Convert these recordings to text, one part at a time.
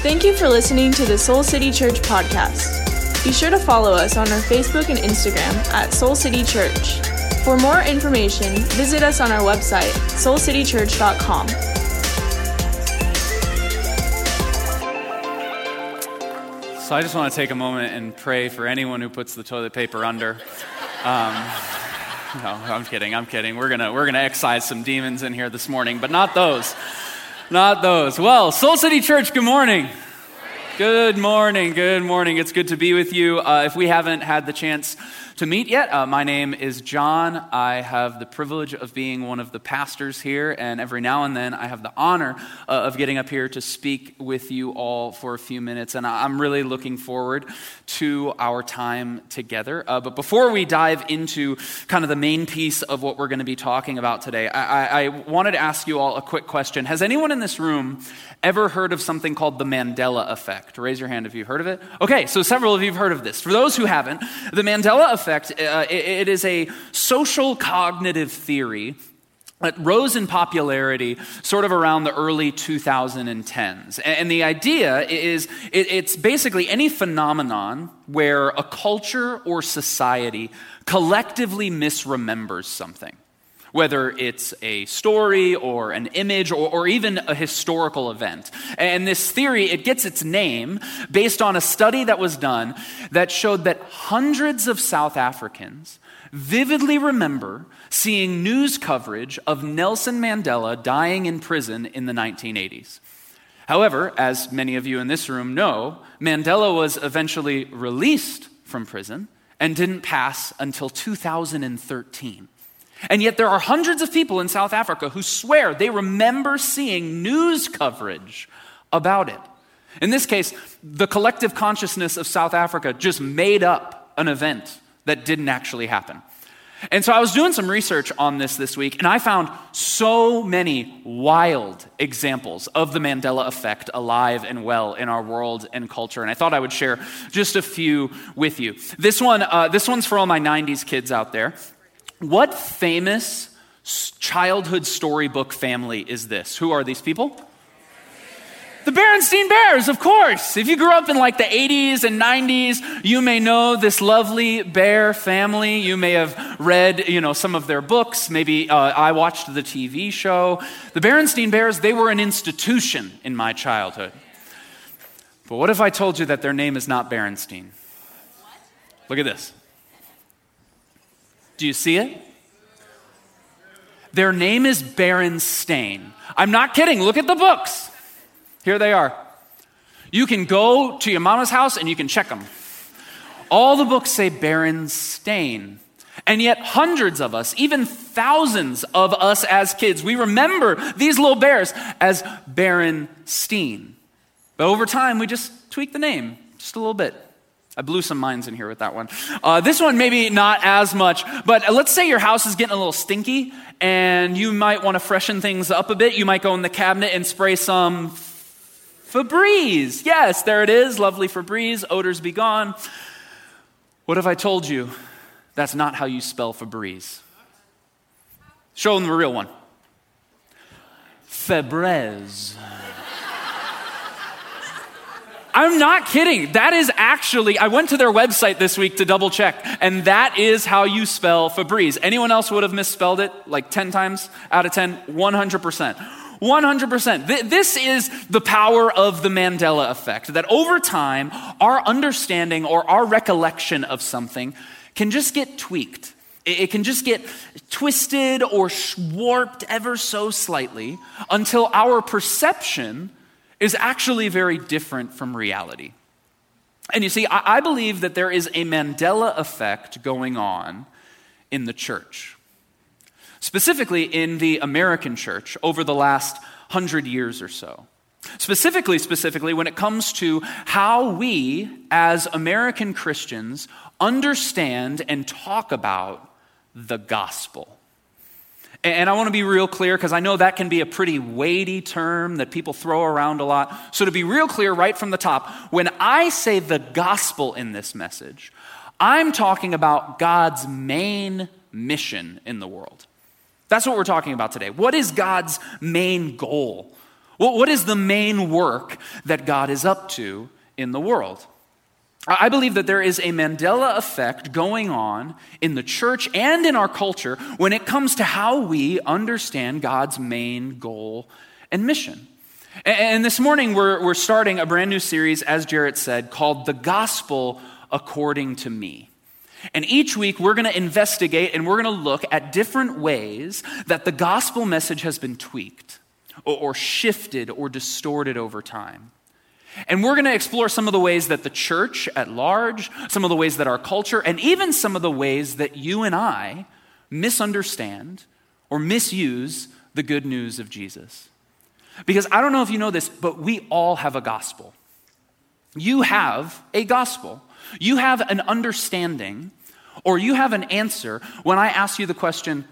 Thank you for listening to the Soul City Church podcast. Be sure to follow us on our Facebook and Instagram at Soul City Church. For more information, visit us on our website, soulcitychurch.com. So I just want to take a moment and pray for anyone who puts the toilet paper under. Um, no, I'm kidding. I'm kidding. We're gonna we're gonna excise some demons in here this morning, but not those. Not those. Well, Soul City Church, good morning. Good morning. Good morning. It's good to be with you. Uh, if we haven't had the chance to meet yet. Uh, my name is John. I have the privilege of being one of the pastors here, and every now and then I have the honor uh, of getting up here to speak with you all for a few minutes. And I'm really looking forward to our time together. Uh, but before we dive into kind of the main piece of what we're going to be talking about today, I, I, I wanted to ask you all a quick question. Has anyone in this room ever heard of something called the Mandela effect? Raise your hand if you've heard of it. Okay, so several of you have heard of this. For those who haven't, the Mandela effect effect, uh, it, it is a social cognitive theory that rose in popularity sort of around the early 2010s. And the idea is it's basically any phenomenon where a culture or society collectively misremembers something whether it's a story or an image or, or, even a historical event. And this theory, it gets its name based on a study that was done that showed that hundreds of South Africans vividly remember seeing news coverage of Nelson Mandela dying in prison in the 1980s. However, as many of you in this room know, Mandela was eventually released from prison and didn't pass until 2013. And yet, there are hundreds of people in South Africa who swear they remember seeing news coverage about it. In this case, the collective consciousness of South Africa just made up an event that didn't actually happen. And so I was doing some research on this this week, and I found so many wild examples of the Mandela effect alive and well in our world and culture. And I thought I would share just a few with you. This one, uh, this one's for all my 90s kids out there. What famous childhood storybook family is this? Who are these people? The Berenstein Bears, of course. If you grew up in like the 80s and 90s, you may know this lovely bear family. You may have read, you know, some of their books. Maybe uh, I watched the TV show. The Berenstein Bears, they were an institution in my childhood. But what if I told you that their name is not Berenstein? Look at this. Do you see it? Their name is Berenstain. I'm not kidding. Look at the books. Here they are. You can go to your mama's house and you can check them. All the books say Berenstain. And yet, hundreds of us, even thousands of us as kids, we remember these little bears as Berenstein. But over time, we just tweak the name just a little bit. I blew some minds in here with that one. Uh, this one, maybe not as much, but let's say your house is getting a little stinky and you might want to freshen things up a bit. You might go in the cabinet and spray some Febreze. Yes, there it is. Lovely Febreze. Odors be gone. What if I told you that's not how you spell Febreze? Show them the real one. Febreze. I'm not kidding. That is actually, I went to their website this week to double check, and that is how you spell Febreze. Anyone else would have misspelled it like 10 times out of 10? 100%. 100%. This is the power of the Mandela effect that over time, our understanding or our recollection of something can just get tweaked. It can just get twisted or warped ever so slightly until our perception is actually very different from reality. And you see, I, believe that there is a Mandela effect going on in the church, specifically in the American church over the last hundred years or so. Specifically, specifically, when it comes to how we as American Christians understand and talk about the gospel. And I want to be real clear because I know that can be a pretty weighty term that people throw around a lot. So, to be real clear right from the top, when I say the gospel in this message, I'm talking about God's main mission in the world. That's what we're talking about today. What is God's main goal? What is the main work that God is up to in the world? I believe that there is a Mandela effect going on in the church and in our culture when it comes to how we understand God's main goal and mission. And this morning, we're, we're starting a brand new series, as Jarrett said, called The Gospel According to Me. And each week, we're going to investigate and we're going to look at different ways that the gospel message has been tweaked or, or shifted or distorted over time. And we're going to explore some of the ways that the church at large, some of the ways that our culture, and even some of the ways that you and I misunderstand or misuse the good news of Jesus. Because I don't know if you know this, but we all have a gospel. You have a gospel. You have an understanding or you have an answer when I ask you the question,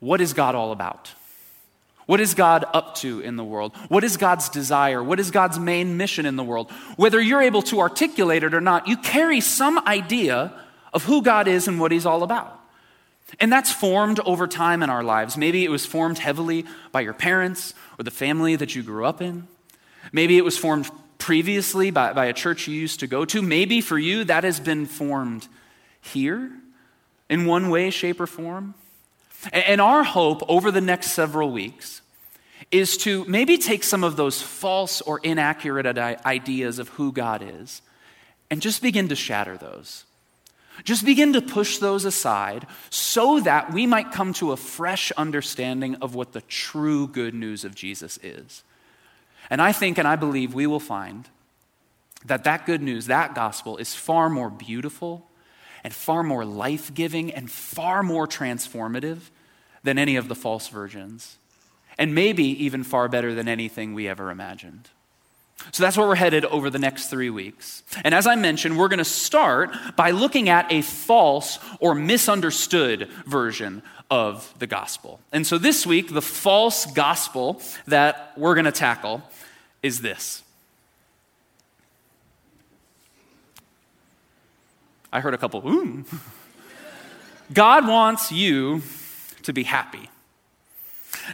What is God all about? What is God up to in the world? What is God's desire? What is God's main mission in the world? Whether you're able to articulate it or not, you carry some idea of who God is and what He's all about. And that's formed over time in our lives. Maybe it was formed heavily by your parents or the family that you grew up in. Maybe it was formed previously by, by a church you used to go to. Maybe for you that has been formed here in one way, shape, or form. And our hope over the next several weeks is to maybe take some of those false or inaccurate ideas of who God is and just begin to shatter those. Just begin to push those aside so that we might come to a fresh understanding of what the true good news of Jesus is. And I think and I believe we will find that that good news, that gospel, is far more beautiful and far more life giving and far more transformative than any of the false versions, and maybe even far better than anything we ever imagined. So that's where we're headed over the next three weeks. And as I mentioned, we're going to start by looking at a false or misunderstood version of the gospel. And so this week, the false gospel that we're going to tackle is this I heard a couple, ooh. God wants you to be happy.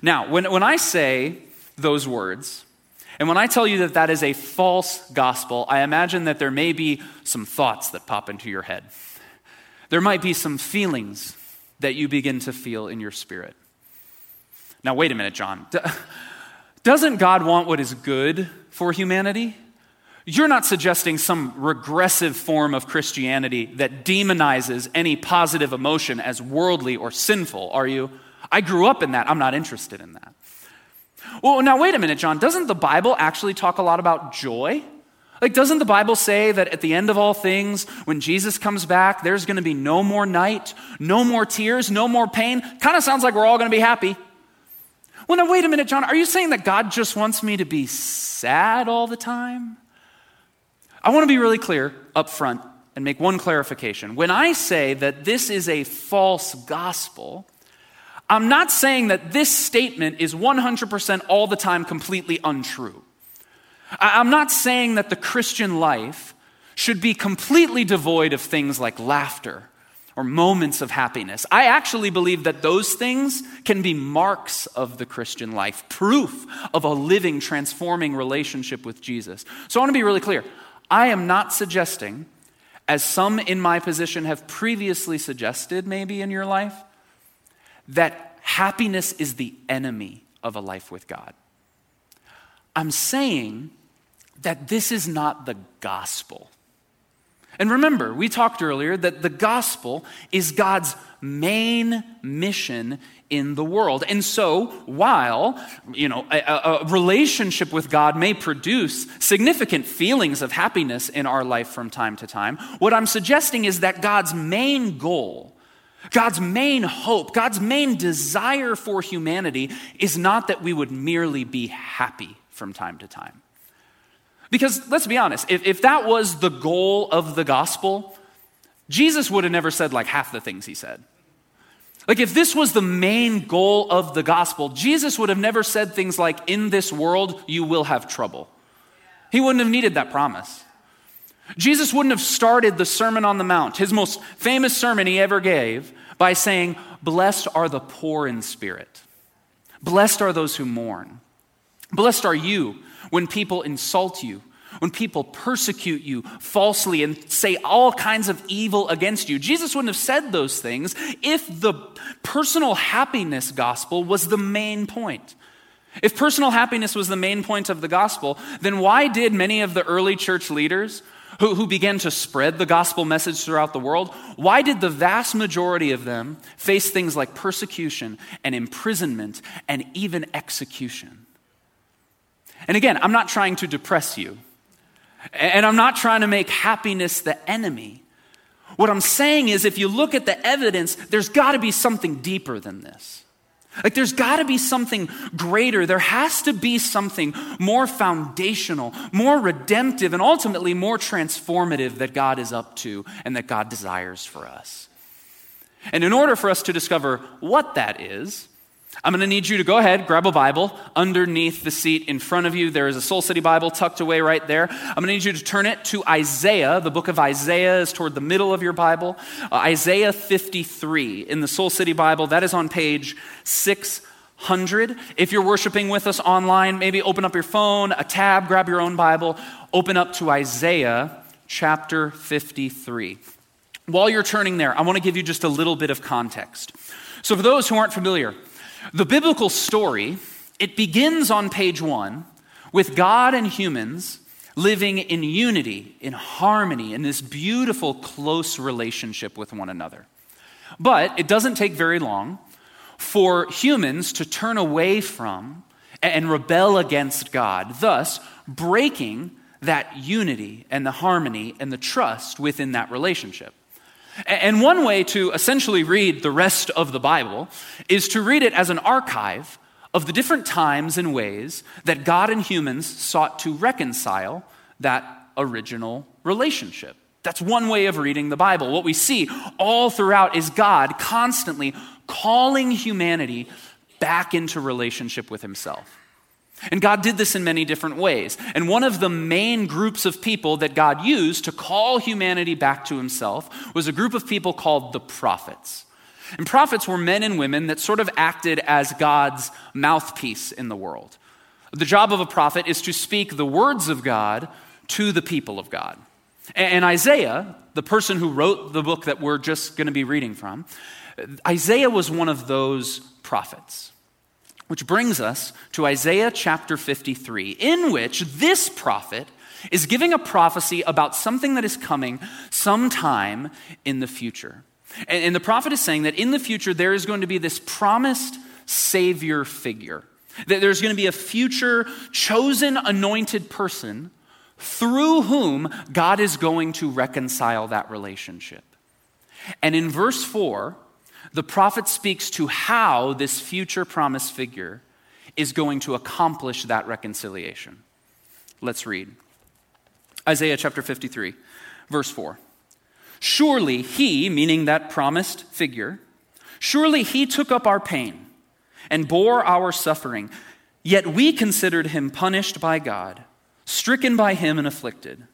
Now, when, when I say those words, and when I tell you that that is a false gospel, I imagine that there may be some thoughts that pop into your head. There might be some feelings that you begin to feel in your spirit. Now, wait a minute, John. Doesn't God want what is good for humanity? You're not suggesting some regressive form of Christianity that demonizes any positive emotion as worldly or sinful, are you? I grew up in that. I'm not interested in that. Well, now, wait a minute, John. Doesn't the Bible actually talk a lot about joy? Like, doesn't the Bible say that at the end of all things, when Jesus comes back, there's going to be no more night, no more tears, no more pain? Kind of sounds like we're all going to be happy. Well, now, wait a minute, John. Are you saying that God just wants me to be sad all the time? I want to be really clear up front and make one clarification. When I say that this is a false gospel, I'm not saying that this statement is 100% all the time completely untrue. I'm not saying that the Christian life should be completely devoid of things like laughter or moments of happiness. I actually believe that those things can be marks of the Christian life, proof of a living, transforming relationship with Jesus. So I want to be really clear. I am not suggesting, as some in my position have previously suggested, maybe in your life, that happiness is the enemy of a life with God. I'm saying that this is not the gospel. And remember, we talked earlier that the gospel is God's main mission in the world. And so, while, you know, a, a, relationship with God may produce significant feelings of happiness in our life from time to time, what I'm suggesting is that God's main goal, God's main hope, God's main desire for humanity is not that we would merely be happy from time to time. Because let's be honest, if, if that was the goal of the gospel, Jesus would have never said like half the things he said. Like, if this was the main goal of the gospel, Jesus would have never said things like, In this world, you will have trouble. He wouldn't have needed that promise. Jesus wouldn't have started the Sermon on the Mount, his most famous sermon he ever gave, by saying, Blessed are the poor in spirit, blessed are those who mourn. Blessed are you when people insult you, when people persecute you falsely and say all kinds of evil against you. Jesus wouldn't have said those things if the personal happiness gospel was the main point. If personal happiness was the main point of the gospel, then why did many of the early church leaders who, who began to spread the gospel message throughout the world, why did the vast majority of them face things like persecution and imprisonment and even execution? And again, I'm not trying to depress you, and I'm not trying to make happiness the enemy. What I'm saying is, if you look at the evidence, there's got to be something deeper than this. Like, there's got to be something greater. There has to be something more foundational, more redemptive, and ultimately more transformative that God is up to and that God desires for us. And in order for us to discover what that is, I'm going to need you to go ahead, grab a Bible. Underneath the seat in front of you, there is a Soul City Bible tucked away right there. I'm going to need you to turn it to Isaiah. The book of Isaiah is toward the middle of your Bible. Uh, Isaiah 53 in the Soul City Bible, that is on page 600. If you're worshiping with us online, maybe open up your phone, a tab, grab your own Bible, open up to Isaiah chapter 53. While you're turning there, I want to give you just a little bit of context. So, for those who aren't familiar, the biblical story, it begins on page one with God and humans living in unity, in harmony, in this beautiful, close relationship with one another. But it doesn't take very long for humans to turn away from and rebel against God, thus breaking that unity and the harmony and the trust within that relationship. And one way to essentially read the rest of the Bible is to read it as an archive of the different times and ways that God and humans sought to reconcile that original relationship. That's one way of reading the Bible. What we see all throughout is God constantly calling humanity back into relationship with Himself. And God did this in many different ways. And one of the main groups of people that God used to call humanity back to himself was a group of people called the prophets. And prophets were men and women that sort of acted as God's mouthpiece in the world. The job of a prophet is to speak the words of God to the people of God. And Isaiah, the person who wrote the book that we're just going to be reading from, Isaiah was one of those prophets. Which brings us to Isaiah chapter 53, in which this prophet is giving a prophecy about something that is coming sometime in the future. And, the prophet is saying that in the future there is going to be this promised Savior figure. That there's going to be a future chosen anointed person through whom God is going to reconcile that relationship. And in verse 4, the prophet speaks to how this future promised figure is going to accomplish that reconciliation. Let's read Isaiah chapter 53, verse 4. Surely he, meaning that promised figure, surely he took up our pain and bore our suffering, yet we considered him punished by God, stricken by him and afflicted.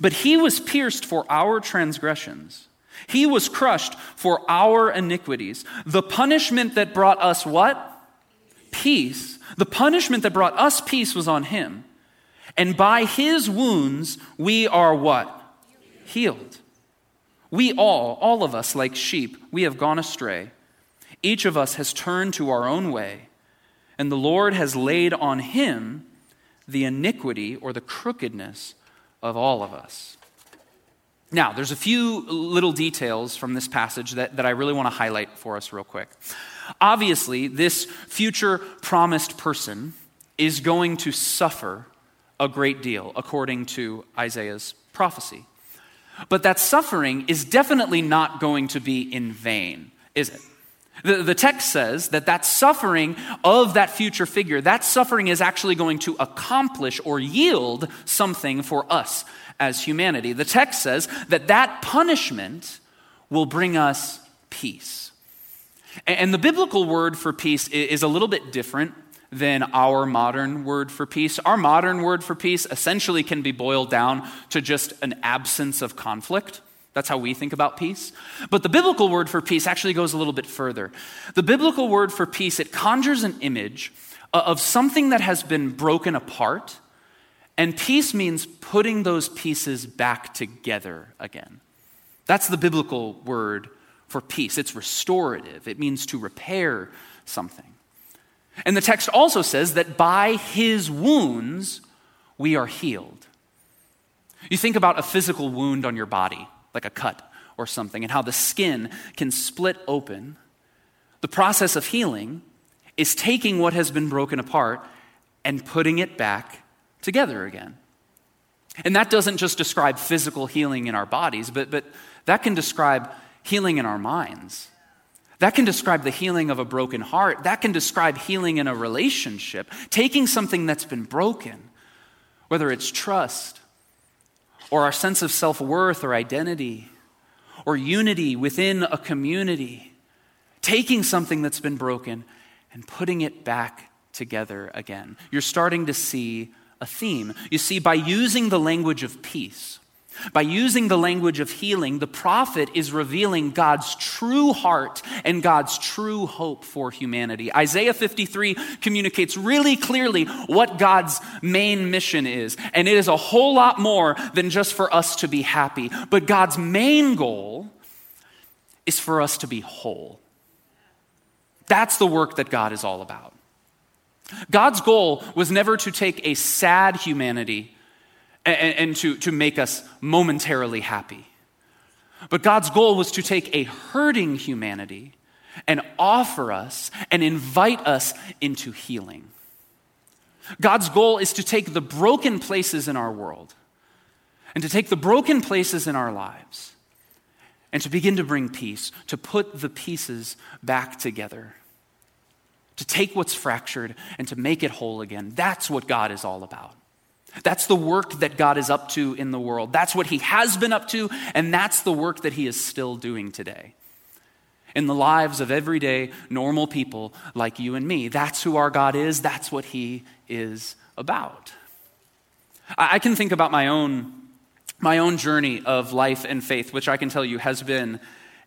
But he was pierced for our transgressions. He was crushed for our iniquities. The punishment that brought us what? Peace. The punishment that brought us peace was on him. And by his wounds, we are what? Healed. We all, all of us, like sheep, we have gone astray. Each of us has turned to our own way, and the Lord has laid on him the iniquity or the crookedness of all of us. Now, there's a few little details from this passage that, that I really want to highlight for us, real quick. Obviously, this future promised person is going to suffer a great deal, according to Isaiah's prophecy. But that suffering is definitely not going to be in vain, is it? The, the text says that that suffering of that future figure, that suffering is actually going to accomplish or yield something for us as humanity. The text says that that punishment will bring us peace. And the biblical word for peace is a little bit different than our modern word for peace. Our modern word for peace essentially can be boiled down to just an absence of conflict. That's how we think about peace. But the biblical word for peace actually goes a little bit further. The biblical word for peace, it conjures an image of something that has been broken apart. And peace means putting those pieces back together again. That's the biblical word for peace. It's restorative, it means to repair something. And the text also says that by his wounds we are healed. You think about a physical wound on your body, like a cut or something, and how the skin can split open. The process of healing is taking what has been broken apart and putting it back together again. And that doesn't just describe physical healing in our bodies, but, but that can describe healing in our minds. That can describe the healing of a broken heart. That can describe healing in a relationship. Taking something that's been broken, whether it's trust or our sense of self worth or identity or unity within a community, taking something that's been broken and putting it back together again. You're starting to see a theme. You see, by using the language of peace, by using the language of healing, the prophet is revealing God's true heart and God's true hope for humanity. Isaiah 53 communicates really clearly what God's main mission is, and it is a whole lot more than just for us to be happy. But God's main goal is for us to be whole. That's the work that God is all about. God's goal was never to take a sad humanity and, and, to, to make us momentarily happy. But God's goal was to take a hurting humanity and offer us and invite us into healing. God's goal is to take the broken places in our world and to take the broken places in our lives and to begin to bring peace, to put the pieces back together to take what's fractured and to make it whole again. That's what God is all about. That's the work that God is up to in the world. That's what He has been up to, and that's the work that He is still doing today. In the lives of everyday, normal people like you and me. That's who our God is, that's what He is about. I can think about my own, my own journey of life and faith, which I can tell you has been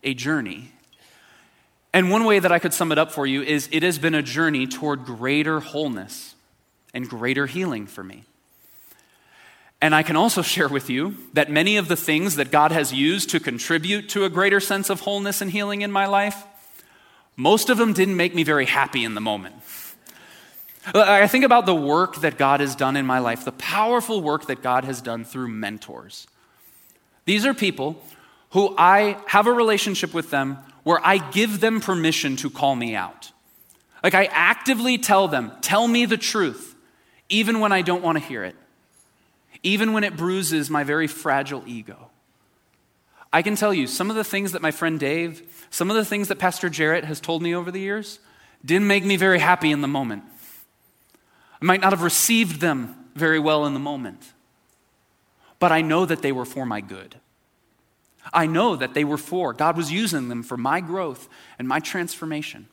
a journey. And one way that I could sum it up for you is it has been a journey toward greater wholeness and greater healing for me. And I can also share with you that many of the things that God has used to contribute to a greater sense of wholeness and healing in my life, most of them didn't make me very happy in the moment. I think about the work that God has done in my life, the powerful work that God has done through mentors. These are people who I have a relationship with them where I give them permission to call me out. Like I actively tell them, tell me the truth, even when I don't want to hear it, even when it bruises my very fragile ego. I can tell you, some of the things that my friend Dave, some of the things that Pastor Jarrett has told me over the years, didn't make me very happy in the moment. I might not have received them very well in the moment, but I know that they were for my good. I know that they were for. God was using them for my growth and my transformation.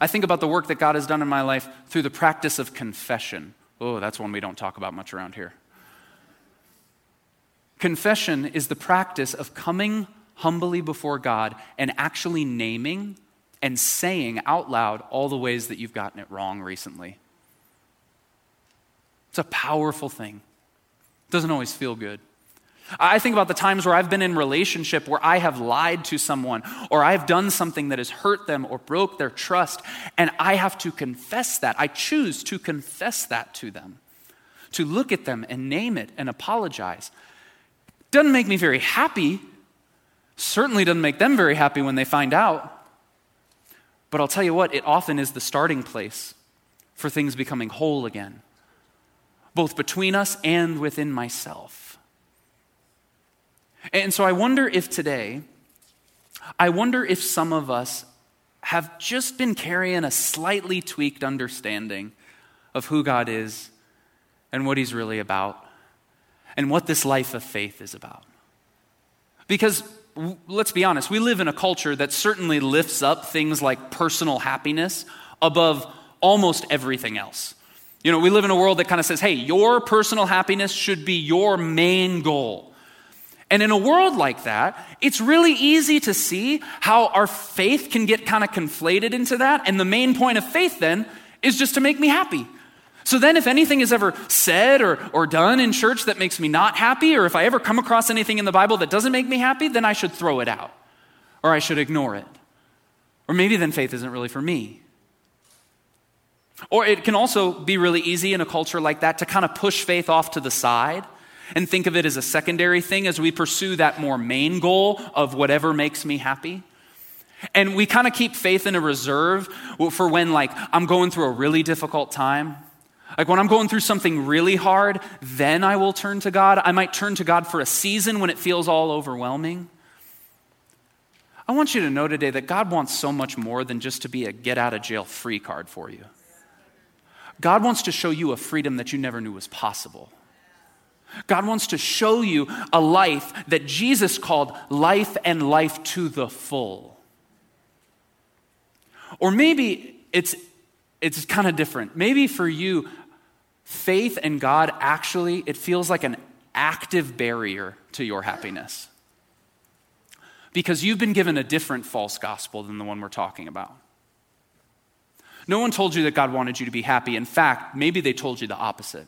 I think about the work that God has done in my life through the practice of confession. Oh, that's one we don't talk about much around here. Confession is the practice of coming humbly before God and actually naming and saying out loud all the ways that you've gotten it wrong recently. It's a powerful thing. It doesn't always feel good. I think about the times where I've been in relationship where I have lied to someone or I've done something that has hurt them or broke their trust and I have to confess that. I choose to confess that to them. To look at them and name it and apologize. Doesn't make me very happy. Certainly doesn't make them very happy when they find out. But I'll tell you what, it often is the starting place for things becoming whole again, both between us and within myself. And so I wonder if today, I wonder if some of us have just been carrying a slightly tweaked understanding of who God is and what He's really about and what this life of faith is about. Because let's be honest, we live in a culture that certainly lifts up things like personal happiness above almost everything else. You know, we live in a world that kind of says, hey, your personal happiness should be your main goal. And in a world like that, it's really easy to see how our faith can get kind of conflated into that. And the main point of faith then is just to make me happy. So then, if anything is ever said or, or done in church that makes me not happy, or if I ever come across anything in the Bible that doesn't make me happy, then I should throw it out or I should ignore it. Or maybe then faith isn't really for me. Or it can also be really easy in a culture like that to kind of push faith off to the side and think of it as a secondary thing as we pursue that more main goal of whatever makes me happy. And we kind of keep faith in a reserve for when, like, I'm going through a really difficult time. Like, when I'm going through something really hard, then I will turn to God. I might turn to God for a season when it feels all overwhelming. I want you to know today that God wants so much more than just to be a get out of jail free card for you. God wants to show you a freedom that you never knew was possible. God wants to show you a life that Jesus called life and life to the full. Or maybe it's, it's kind of different. Maybe for you, faith in God actually, it feels like an active barrier to your happiness. Because you've been given a different false gospel than the one we're talking about. No one told you that God wanted you to be happy. In fact, maybe they told you the opposite.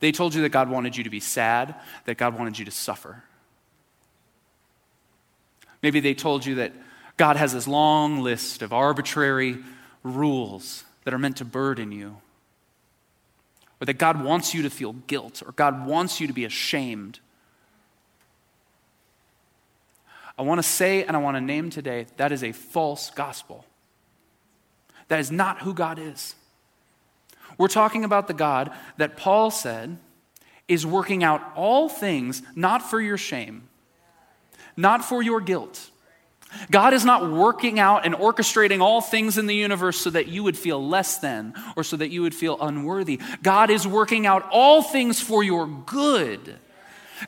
They told you that God wanted you to be sad, that God wanted you to suffer. Maybe they told you that God has this long list of arbitrary rules that are meant to burden you. Or that God wants you to feel guilt, or God wants you to be ashamed. I want to say and I want to name today that is a false gospel. That is not who God is. We're talking about the God that Paul said is working out all things not for your shame, not for your guilt. God is not working out and orchestrating all things in the universe so that you would feel less than or so that you would feel unworthy. God is working out all things for your good.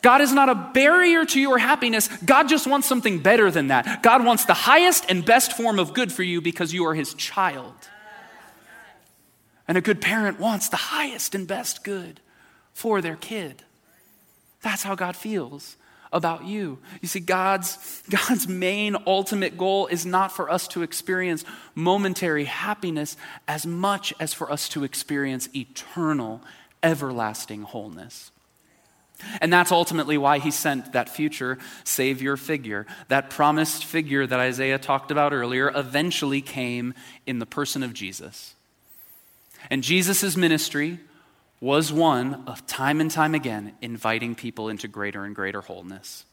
God is not a barrier to your happiness. God just wants something better than that. God wants the highest and best form of good for you because you are his child. And a good parent wants the highest and best good for their kid. That's how God feels about you. You see, God's, God's main ultimate goal is not for us to experience momentary happiness as much as for us to experience eternal, everlasting wholeness. And that's ultimately why he sent that future Savior figure. That promised figure that Isaiah talked about earlier eventually came in the person of Jesus. And Jesus' ministry was one of time and time again inviting people into greater and greater wholeness.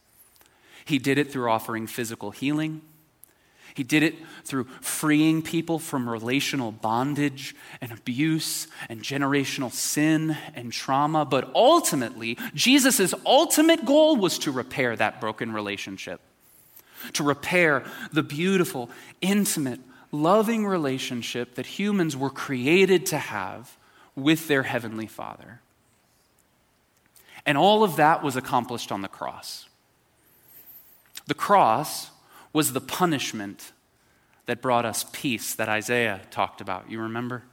He did it through offering physical healing. He did it through freeing people from relational bondage and abuse and generational sin and trauma. But ultimately, Jesus' ultimate goal was to repair that broken relationship, to repair the beautiful, intimate, loving relationship that humans were created to have with their Heavenly Father. And all of that was accomplished on the cross. The cross was the punishment that brought us peace that Isaiah talked about. You remember?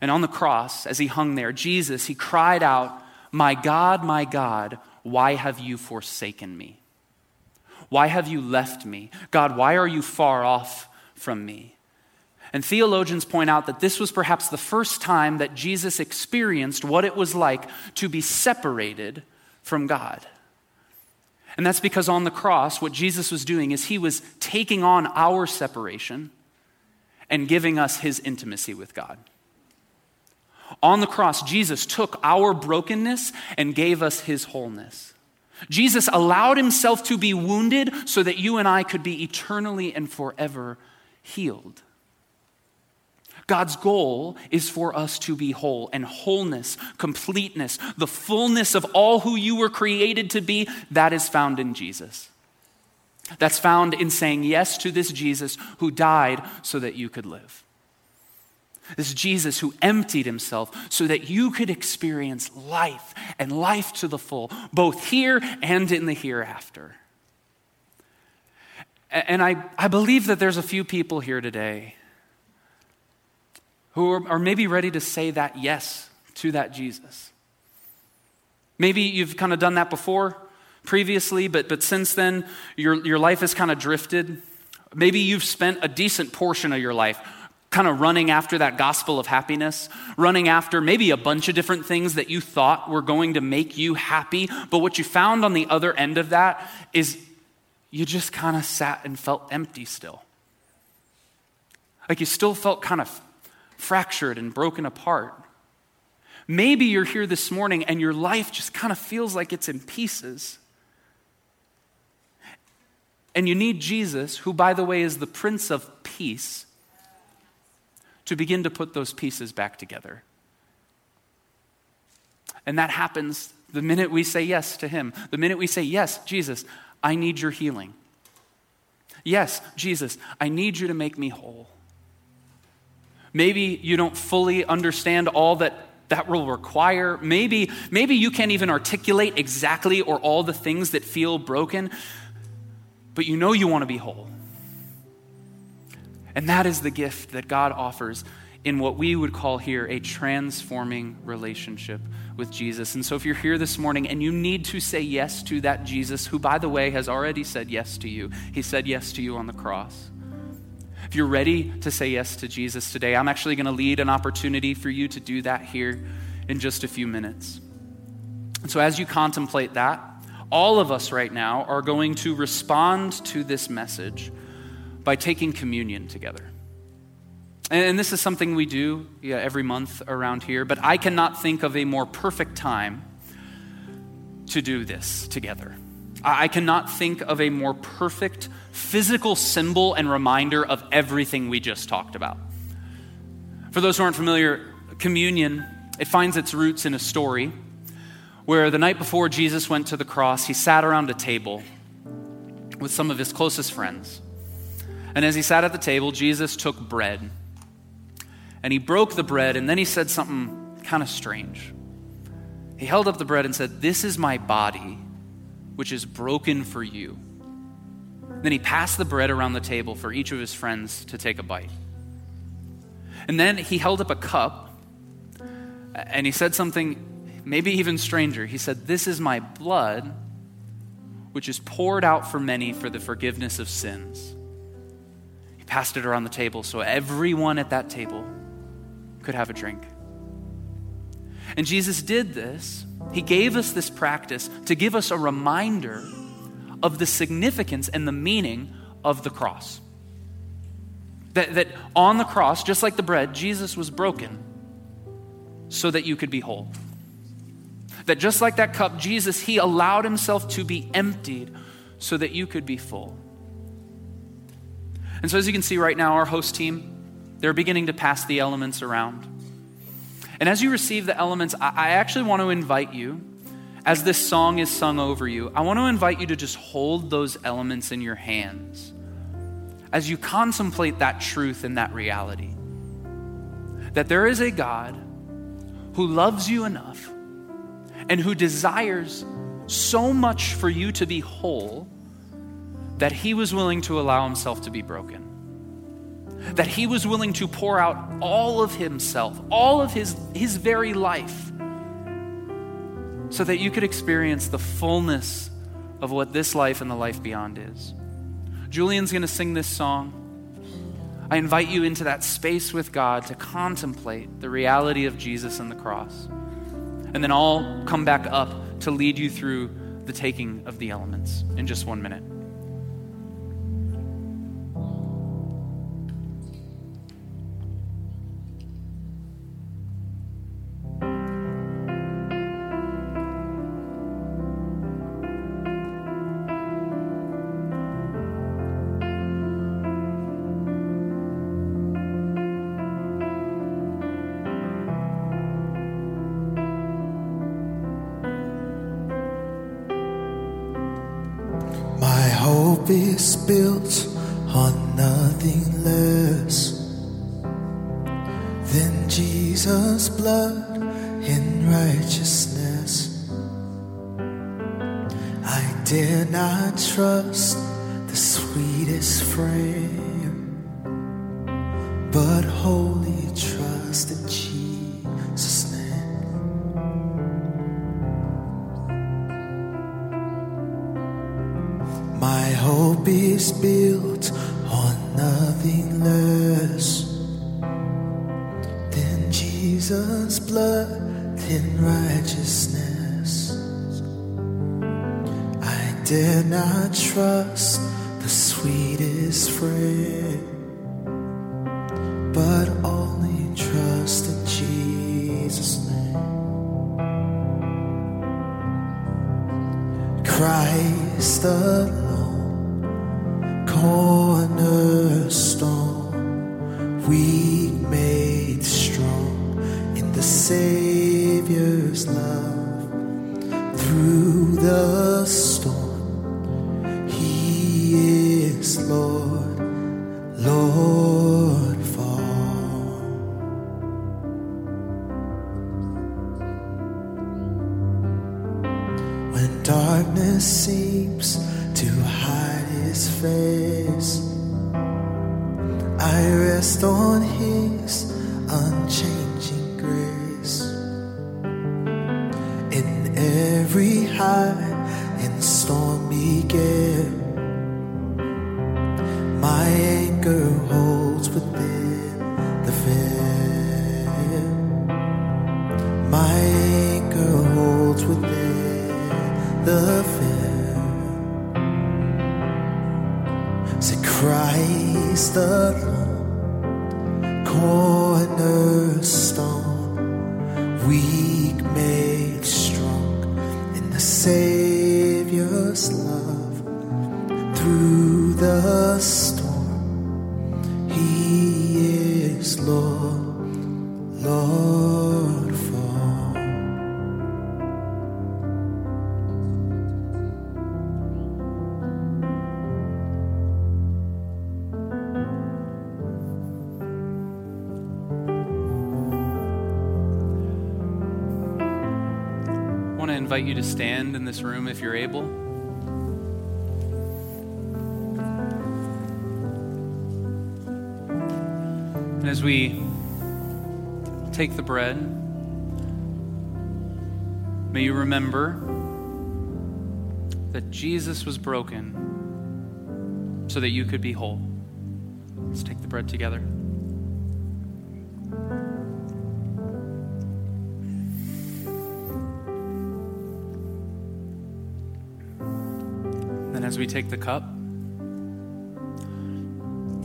And on the cross, as he hung there, Jesus, he cried out, My God, my God, why have you forsaken me? Why have you left me? God, why are you far off from me? And theologians point out that this was perhaps the first time that Jesus experienced what it was like to be separated from God. And that's because on the cross, what Jesus was doing is he was taking on our separation and giving us his intimacy with God. On the cross, Jesus took our brokenness and gave us his wholeness. Jesus allowed himself to be wounded so that you and I could be eternally and forever healed. God's goal is for us to be whole, and wholeness, completeness, the fullness of all who you were created to be, that is found in Jesus. That's found in saying yes to this Jesus who died so that you could live. This Jesus who emptied himself so that you could experience life and life to the full, both here and in the hereafter. And I, I believe that there's a few people here today who are, are maybe ready to say that yes to that Jesus. Maybe you've kind of done that before, previously, but, but since then, your, your life has kind of drifted. Maybe you've spent a decent portion of your life kind of running after that gospel of happiness, running after maybe a bunch of different things that you thought were going to make you happy, but what you found on the other end of that is you just kind of sat and felt empty still. Like you still felt kind of fractured and broken apart. Maybe you're here this morning and your life just kind of feels like it's in pieces. And you need Jesus, who, by the way, is the Prince of Peace, to begin to put those pieces back together. And that happens the minute we say yes to Him. The minute we say, Yes, Jesus, I need your healing. Yes, Jesus, I need you to make me whole. Maybe you don't fully understand all that that will require. Maybe, maybe you can't even articulate exactly or all the things that feel broken, but you know you want to be whole. And that is the gift that God offers in what we would call here a transforming relationship with Jesus. And so, if you're here this morning and you need to say yes to that Jesus, who, by the way, has already said yes to you, he said yes to you on the cross. If you're ready to say yes to Jesus today, I'm actually going to lead an opportunity for you to do that here in just a few minutes. And so, as you contemplate that, all of us right now are going to respond to this message by taking communion together. And this is something we do yeah, every month around here, but I cannot think of a more perfect time to do this together. I cannot think of a more perfect physical symbol and reminder of everything we just talked about. For those who aren't familiar, communion, it finds its roots in a story where the night before Jesus went to the cross, he sat around a table with some of his closest friends. And as he sat at the table, Jesus took bread and he broke the bread, and then he said something kind of strange. He held up the bread and said, This is my body, which is broken for you. Then he passed the bread around the table for each of his friends to take a bite. And then he held up a cup and he said something maybe even stranger. He said, This is my blood, which is poured out for many for the forgiveness of sins passed it around the table so everyone at that table could have a drink. And Jesus did this. He gave us this practice to give us a reminder of the significance and the meaning of the cross. That, that on the cross, just like the bread, Jesus was broken so that you could be whole. That just like that cup, Jesus, He allowed Himself to be emptied so that you could be full. And so, as you can see right now, our host team, they're beginning to pass the elements around. And as you receive the elements, I actually want to invite you, as this song is sung over you, I want to invite you to just hold those elements in your hands as you contemplate that truth and that reality. That there is a God who loves you enough and who desires so much for you to be whole that he was willing to allow himself to be broken. That he was willing to pour out all of himself, all of his, his very life, so that you could experience the fullness of what this life and the life beyond is. Julian's going to sing this song. I invite you into that space with God to contemplate the reality of Jesus and the cross. And then I'll come back up to lead you through the taking of the elements in just one minute. Built on nothing less than Jesus' blood and righteousness. I dare not trust dare not trust the sweetest friend, but Alone, cornerstone, invite you to stand in this room if you're able. And as we take the bread, may you remember that Jesus was broken so that you could be whole. Let's take the bread together. As we take the cup,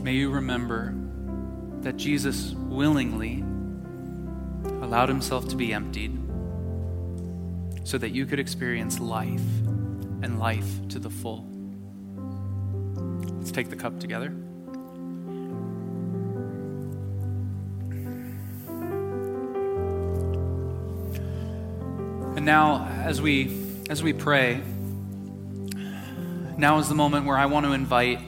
may you remember that Jesus willingly allowed himself to be emptied so that you could experience life and life to the full. Let's take the cup together. And now, as we as we pray, now is the moment where I want to invite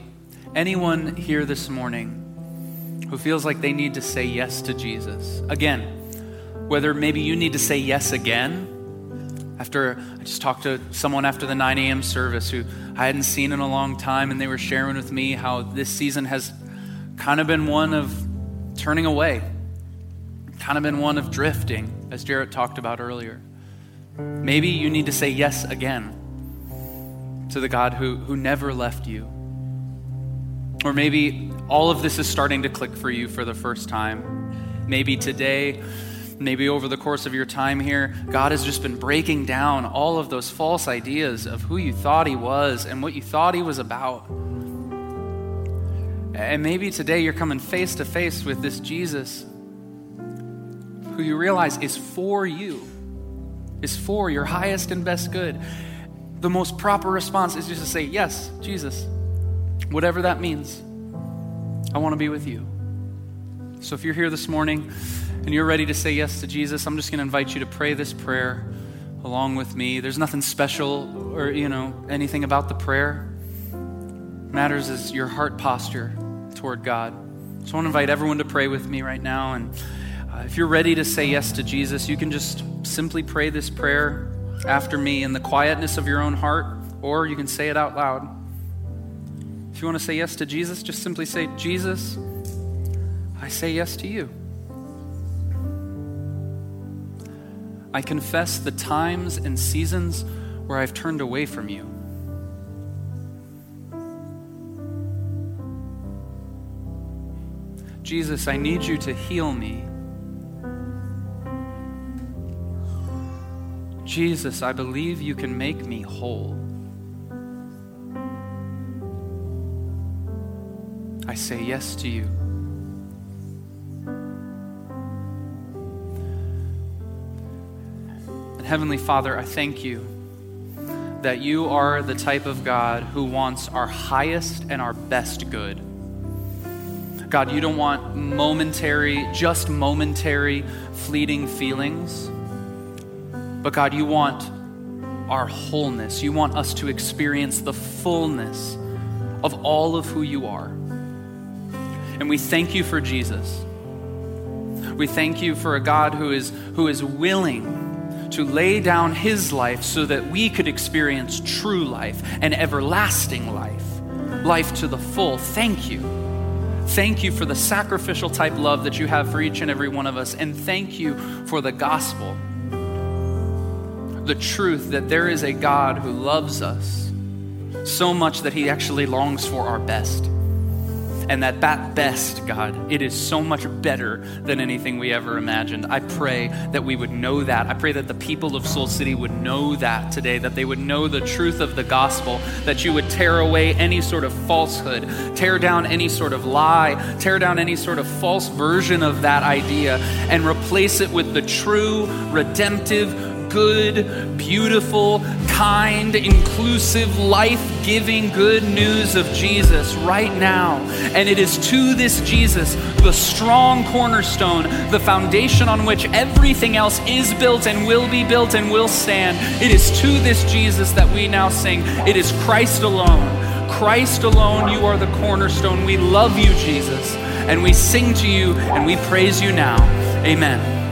anyone here this morning who feels like they need to say yes to Jesus. Again, whether maybe you need to say yes again. After I just talked to someone after the 9 a.m. service who I hadn't seen in a long time, and they were sharing with me how this season has kind of been one of turning away, kind of been one of drifting, as Jarrett talked about earlier. Maybe you need to say yes again to the God who, who never left you. Or maybe all of this is starting to click for you for the first time. Maybe today, maybe over the course of your time here, God has just been breaking down all of those false ideas of who you thought He was and what you thought He was about. And maybe today you're coming face to face with this Jesus who you realize is for you, is for your highest and best good. The most proper response is just to say, Yes, Jesus, whatever that means, I want to be with you. So if you're here this morning and you're ready to say yes to Jesus, I'm just going to invite you to pray this prayer along with me. There's nothing special or, you know, anything about the prayer. matters is your heart posture toward God. So I want to invite everyone to pray with me right now. And uh, if you're ready to say yes to Jesus, you can just simply pray this prayer after me in the quietness of your own heart, or you can say it out loud. If you want to say yes to Jesus, just simply say, Jesus, I say yes to you. I confess the times and seasons where I've turned away from you. Jesus, I need you to heal me. Jesus, I believe you can make me whole. I say yes to you. And Heavenly Father, I thank you that you are the type of God who wants our highest and our best good. God, you don't want momentary, just momentary, fleeting feelings. But God, you want our wholeness. You want us to experience the fullness of all of who you are. And we thank you for Jesus. We thank you for a God who is, who is willing to lay down his life so that we could experience true life and everlasting life, life to the full. Thank you. Thank you for the sacrificial type love that you have for each and every one of us. And thank you for the gospel, the truth that there is a God who loves us so much that he actually longs for our best. And that that best, God, it is so much better than anything we ever imagined. I pray that we would know that. I pray that the people of Soul City would know that today, that they would know the truth of the gospel, that you would tear away any sort of falsehood, tear down any sort of lie, tear down any sort of false version of that idea, and replace it with the true, redemptive, good, beautiful, kind, inclusive, life giving good news of Jesus right now. And it is to this Jesus, the strong cornerstone, the foundation on which everything else is built and will be built and will stand. It is to this Jesus that we now sing. It is Christ alone. Christ alone, you are the cornerstone. We love you, Jesus, and we sing to you and we praise you now. Amen.